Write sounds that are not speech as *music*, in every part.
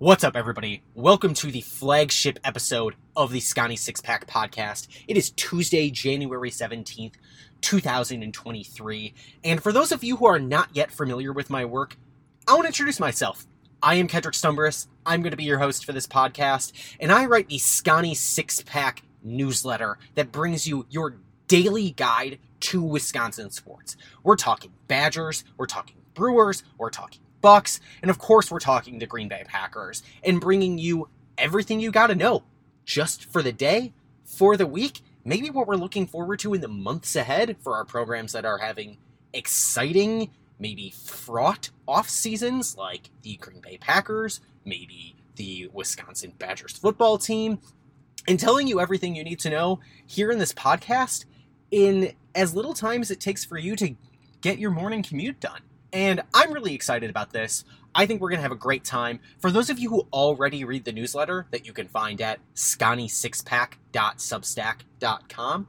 What's up, everybody? Welcome to the flagship episode of the Sconnie Six Pack Podcast. It is Tuesday, January 17th, 2023. And for those of you who are not yet familiar with my work, I want to introduce myself. I am Kendrick Stumbris. I'm going to be your host for this podcast, and I write the Sconnie Six Pack newsletter that brings you your daily guide to Wisconsin sports. We're talking Badgers, we're talking Brewers, we're talking Bucks, and of course we're talking the Green Bay Packers and bringing you everything you got to know just for the day, for the week, maybe what we're looking forward to in the months ahead for our programs that are having exciting, maybe fraught off seasons like the Green Bay Packers, maybe the Wisconsin Badgers football team, and telling you everything you need to know here in this podcast in as little time as it takes for you to get your morning commute done. And I'm really excited about this. I think we're going to have a great time. For those of you who already read the newsletter that you can find at sconniesixpack.substack.com,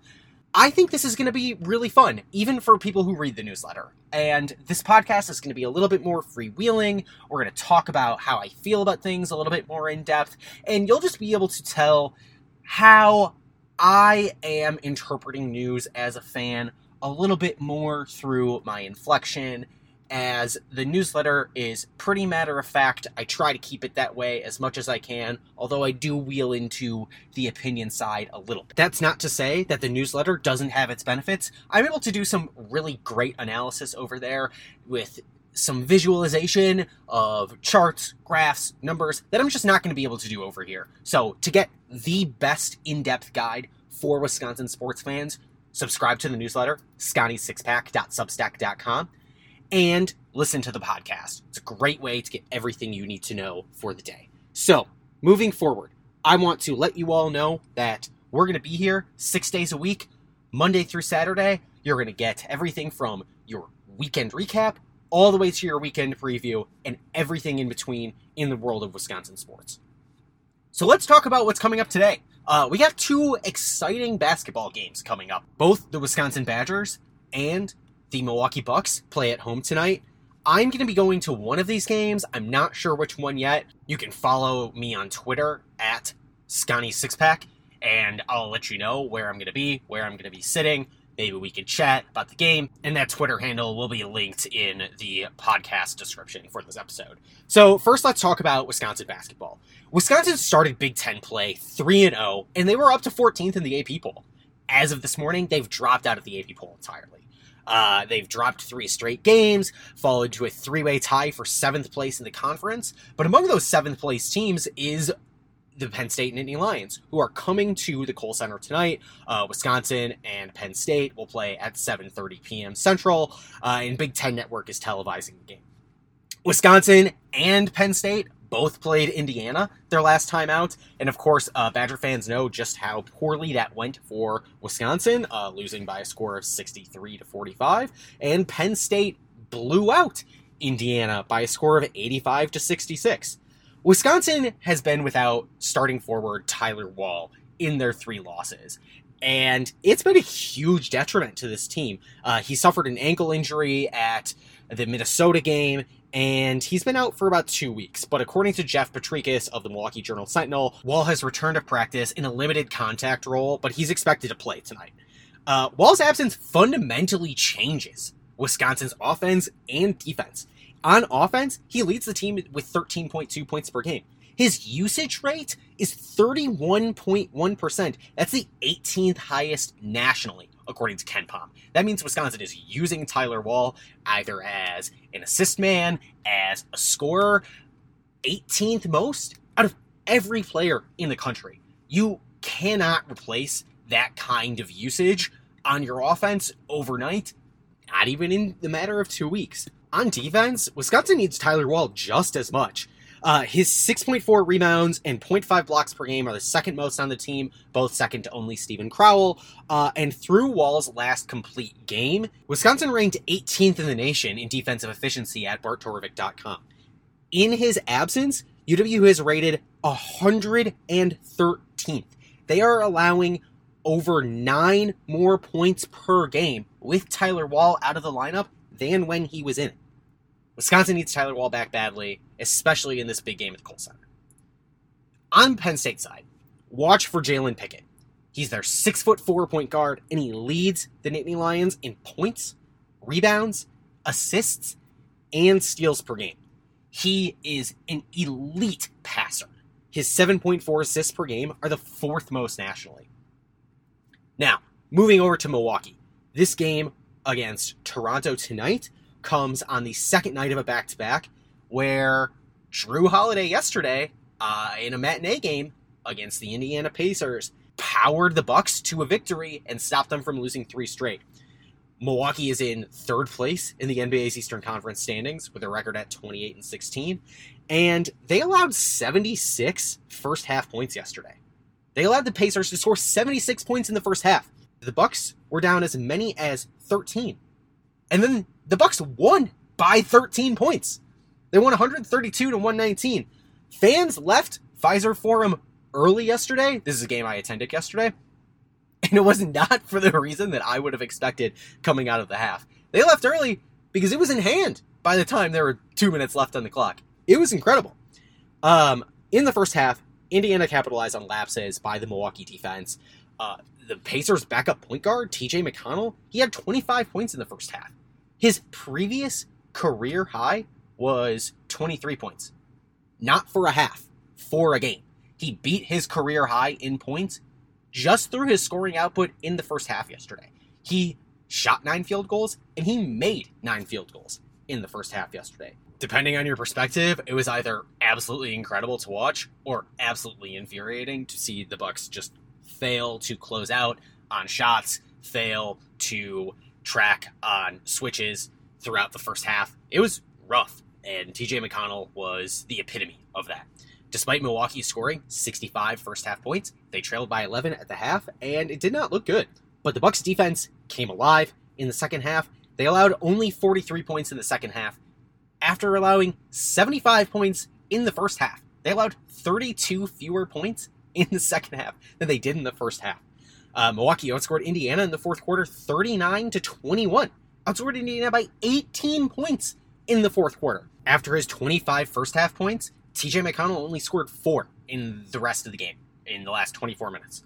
I think this is going to be really fun, even for people who read the newsletter. And this podcast is going to be a little bit more freewheeling. We're going to talk about how I feel about things a little bit more in depth, and you'll just be able to tell how I am interpreting news as a fan a little bit more through my inflection as the newsletter is pretty matter of fact. I try to keep it that way as much as I can, although I do wheel into the opinion side a little bit. That's not to say that the newsletter doesn't have its benefits. I'm able to do some really great analysis over there with some visualization of charts, graphs, numbers that I'm just not going to be able to do over here. So, to get the best in depth guide for Wisconsin sports fans, subscribe to the newsletter, sconniesixpack.substack.com and listen to the podcast. It's a great way to get everything you need to know for the day. So, moving forward, I want to let you all know that we're going to be here six days a week, Monday through Saturday. You're going to get everything from your weekend recap all the way to your weekend preview and everything in between in the world of Wisconsin sports. So, let's talk about what's coming up today. Uh, we got two exciting basketball games coming up. Both the Wisconsin Badgers and the Milwaukee Bucks play at home tonight. I'm going to be going to one of these games. I'm not sure which one yet. You can follow me on Twitter at Sconnie Sixpack, and I'll let you know where I'm going to be, where I'm going to be sitting. Maybe we can chat about the game, and that Twitter handle will be linked in the podcast description for this episode. So, first, let's talk about Wisconsin basketball. Wisconsin started Big Ten play 3 0, and they were up to 14th in the AP poll. As of this morning, they've dropped out of the AP poll entirely. Uh, they've dropped three straight games, followed to a three way tie for seventh place in the conference. But among those seventh place teams is the Penn State and Nittany Lions, who are coming to the Kohl Center tonight. Uh, Wisconsin and Penn State will play at 7:30 p.m. Central, uh, and Big Ten Network is televising the game. Wisconsin and Penn State both played Indiana their last time out, and of course, uh, Badger fans know just how poorly that went for Wisconsin, uh, losing by a score of 63 to 45, and Penn State blew out Indiana by a score of 85 to 66. Wisconsin has been without starting forward Tyler Wahl in their three losses. And it's been a huge detriment to this team. Uh, he suffered an ankle injury at the Minnesota game and he's been out for about two weeks. But according to Jeff Potrykus of the Milwaukee Journal Sentinel, Wahl has returned to practice in a limited contact role, but he's expected to play tonight. Uh, Wahl's absence fundamentally changes Wisconsin's offense and defense. On offense, he leads the team with 13.2 points per game. His usage rate is 31.1%. That's the 18th highest nationally according to KenPom. That means Wisconsin is using Tyler Wahl either as an assist man, as a scorer, 18th most out of every player in the country. You cannot replace that kind of usage on your offense overnight, not even in the matter of two weeks. On defense, Wisconsin needs Tyler Wahl just as much. Uh, his 6.4 rebounds and 0.5 blocks per game are the second most on the team, both second to only Steven Crowl. Uh, and through Wahl's last complete game, Wisconsin ranked 18th in the nation in defensive efficiency at barttorvik.com. In his absence, UW has rated 113th. They are allowing over nine more points per game with Tyler Wahl out of the lineup than when he was in it. Wisconsin needs Tyler Wahl back badly, especially in this big game at the Kohl Center. On Penn State side, watch for Jalen Pickett. He's their six foot four point guard, and he leads the Nittany Lions in points, rebounds, assists, and steals per game. He is an elite passer. His 7.4 assists per game are the fourth most nationally. Now, moving over to Milwaukee. This game against Toronto tonight comes on the second night of a back to back, where Jrue Holiday yesterday, uh, in a matinee game against the Indiana Pacers, powered the Bucks to a victory and stopped them from losing three straight. Milwaukee is in third place in the NBA's Eastern Conference standings with a record at 28 and 16, and they allowed 76 first half points yesterday. They allowed the Pacers to score 76 points in the first half. The Bucks were down as many as 13. And then the Bucks won by 13 points. They won 132 to 119. Fans left Fiserv Forum early yesterday. This is a game I attended yesterday. *laughs* And it was not for the reason that I would have expected coming out of the half. They left early because it was in hand by the time there were two minutes left on the clock. It was incredible. Um, in the first half, Indiana capitalized on lapses by the Milwaukee defense. Uh, the Pacers' backup point guard, TJ McConnell, he had 25 points in the first half. His previous career high was 23 points. Not for a half, for a game. He beat his career high in points just through his scoring output in the first half yesterday. He shot nine field goals and he made nine field goals in the first half yesterday. Depending on your perspective, it was either absolutely incredible to watch or absolutely infuriating to see the Bucks just fail to close out on shots, fail to track on switches throughout the first half. It was rough, and TJ McConnell was the epitome of that. Despite Milwaukee scoring 65 first half points, they trailed by 11 at the half, and it did not look good. But the Bucks defense came alive in the second half. They allowed only 43 points in the second half after allowing 75 points in the first half. They allowed 32 fewer points in the second half than they did in the first half. Uh, Milwaukee outscored Indiana in the fourth quarter 39 to 21. Outscored Indiana by 18 points in the fourth quarter. After his 25 first half points, TJ McConnell only scored four in the rest of the game in the last 24 minutes.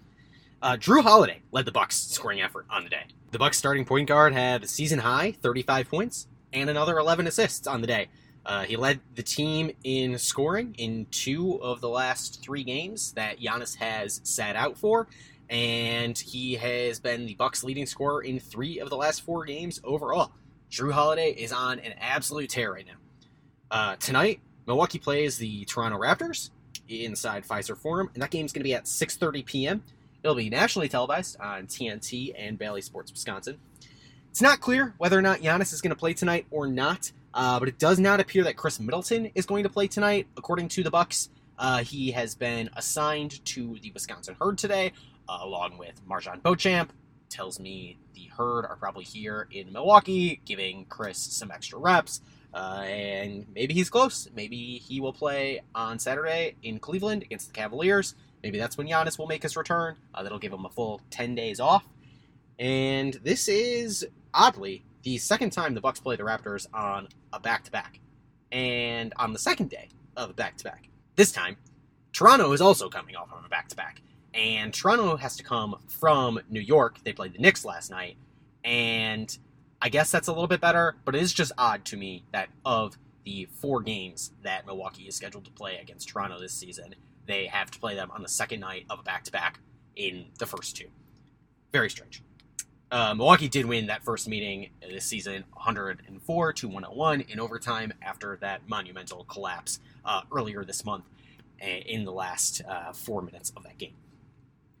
Uh, Jrue Holiday led the Bucks scoring effort on the day. The Bucks starting point guard had a season high 35 points and another 11 assists on the day. Uh, he led the team in scoring in two of the last three games that Giannis has sat out for, and he has been the Bucks' leading scorer in three of the last four games overall. Jrue Holiday is on an absolute tear right now. Uh, tonight, Milwaukee plays the Toronto Raptors inside Fiserv Forum, and that game is going to be at 6:30 p.m. It'll be nationally televised on TNT and Bally Sports Wisconsin. It's not clear whether or not Giannis is going to play tonight or not, uh, but it does not appear that Khris Middleton is going to play tonight, according to the Bucks. Uh, he has been assigned to the Wisconsin Herd today, uh, along with MarJon Beauchamp. Tells me the Herd are probably here in Milwaukee, giving Khris some extra reps. Uh, and maybe he's close. Maybe he will play on Saturday in Cleveland against the Cavaliers. Maybe that's when Giannis will make his return. Uh, that'll give him a full 10 days off. And this is, oddly, the second time the Bucks play the Raptors on a back to back. And on the second day of a back to back. This time, Toronto is also coming off of a back to back. And Toronto has to come from New York. They played the Knicks last night. And I guess that's a little bit better, but it is just odd to me that of the four games that Milwaukee is scheduled to play against Toronto this season, they have to play them on the second night of a back to back in the first two. Very strange. Uh, Milwaukee did win that first meeting this season 104 to 101 in overtime after that monumental collapse uh, earlier this month in the last uh, four minutes of that game.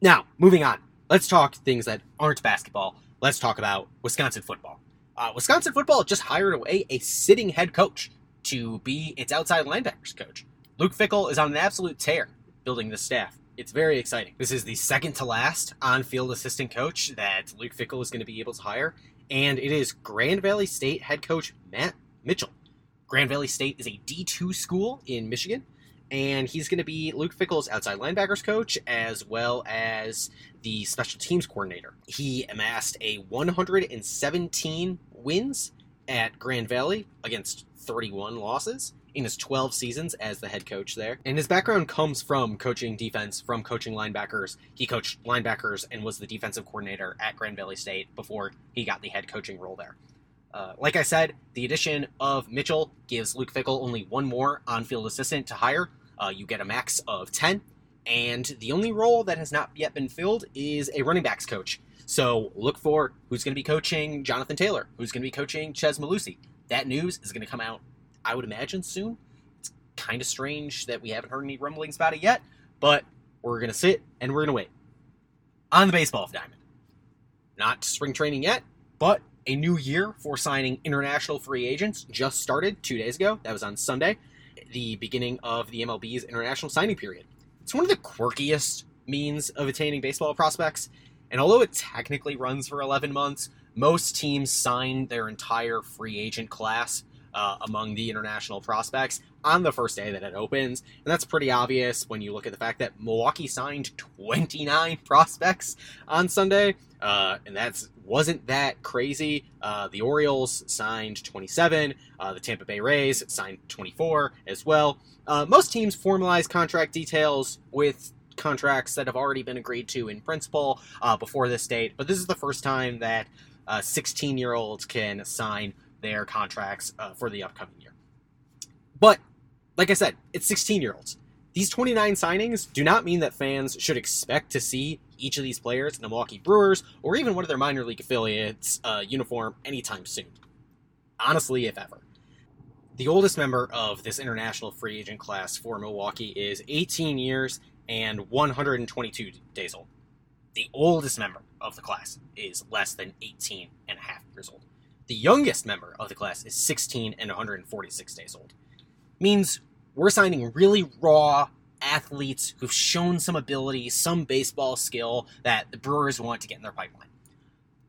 Now, moving on, let's talk things that aren't basketball. Let's talk about Wisconsin football. Uh, Wisconsin football just hired away a sitting head coach to be its outside linebackers coach. Luke Fickell is on an absolute tear building the staff. It's very exciting. This is the second to last on field assistant coach that Luke Fickell is going to be able to hire, and it is Grand Valley State head coach Matt Mitchell. Grand Valley State is a D2 school in Michigan, and he's going to be Luke Fickell's outside linebackers coach as well as the special teams coordinator. He amassed a 117 wins at Grand Valley against 31 losses, in his 12 seasons as the head coach there. And his background comes from coaching defense, from coaching linebackers. He coached linebackers and was the defensive coordinator at Grand Valley State before he got the head coaching role there. Uh, like I said, the addition of Mitchell gives Luke Fickell only one more on field assistant to hire. Uh, you get a max of 10. And the only role that has not yet been filled is a running backs coach. So look for who's going to be coaching Jonathan Taylor, who's going to be coaching Chez Mellusi. That news is going to come out, I would imagine, soon. It's kind of strange that we haven't heard any rumblings about it yet, but we're going to sit and we're going to wait. On the baseball diamond. Not spring training yet, but a new year for signing international free agents just started two days ago. That was on Sunday, the beginning of the MLB's international signing period. It's one of the quirkiest means of attaining baseball prospects, and although it technically runs for 11 months, most teams sign their entire free agent class uh, among the international prospects on the first day that it opens. And that's pretty obvious when you look at the fact that Milwaukee signed 29 *laughs* prospects on Sunday. Uh, and that's wasn't that crazy. Uh, the Orioles signed 27. Uh, the Tampa Bay Rays signed 24 as well. Uh, most teams formalize contract details with contracts that have already been agreed to in principle uh, before this date, but this is the first time that 16 year olds can sign their contracts uh, for the upcoming year. But, like I said, it's 16 year olds. These 29 signings do not mean that fans should expect to see each of these players in the Milwaukee Brewers or even one of their minor league affiliates uh, uniform anytime soon. Honestly, if ever. The oldest member of this international free agent class for Milwaukee is 18 years and 122 days old. The oldest member of the class is less than 18 and a half years old. The youngest member of the class is 16 and 146 days old. Means we're signing really raw athletes who've shown some ability, some baseball skill that the Brewers want to get in their pipeline.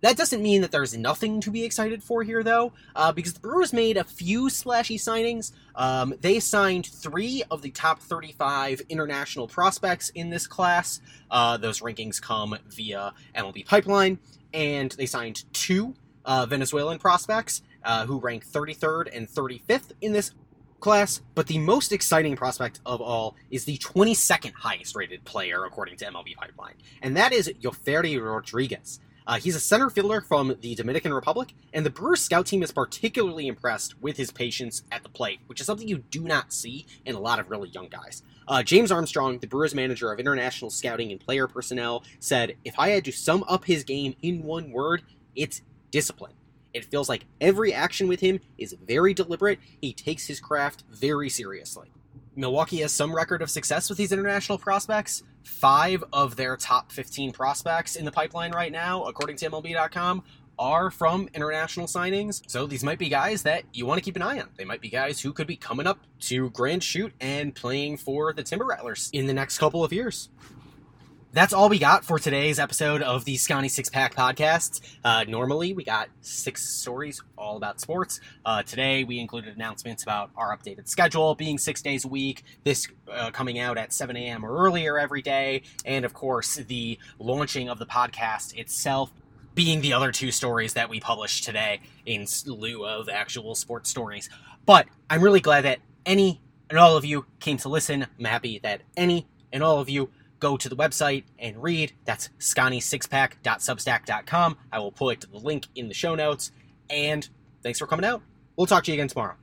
That doesn't mean that there's nothing to be excited for here, though, uh, because the Brewers made a few splashy signings. Um, they signed three of the top 35 international prospects in this class. Uh, those rankings come via MLB Pipeline, and they signed two uh, Venezuelan prospects uh, who rank 33rd and 35th in this class. But the most exciting prospect of all is the 22nd highest rated player according to MLB Pipeline, and that is Yofery Rodriguez. Uh, he's a center fielder from the Dominican Republic, and the Brewers scout team is particularly impressed with his patience at the plate, which is something you do not see in a lot of really young guys. Uh, James Armstrong, the Brewers manager of international scouting and player personnel, said, If I had to sum up his game in one word, it's discipline. It feels like every action with him is very deliberate. He takes his craft very seriously. Milwaukee has some record of success with these international prospects. Five of their top 15 prospects in the pipeline right now, according to MLB.com, are from international signings. So these might be guys that you want to keep an eye on. They might be guys who could be coming up to Grand Chute and playing for the Timber Rattlers in the next couple of years that's all we got for today's episode of the Sconnie Six Pack Podcast. Uh, normally, we got six stories all about sports. Uh, today, we included announcements about our updated schedule being six days a week, this uh, coming out at 7 a.m. or earlier every day, and of course, the launching of the podcast itself being the other two stories that we published today in lieu of actual sports stories. But I'm really glad that any and all of you came to listen. I'm happy that any and all of you go to the website and read. That's sconniesixpack.substack.com. I will put the link in the show notes. And thanks for coming out. We'll talk to you again tomorrow.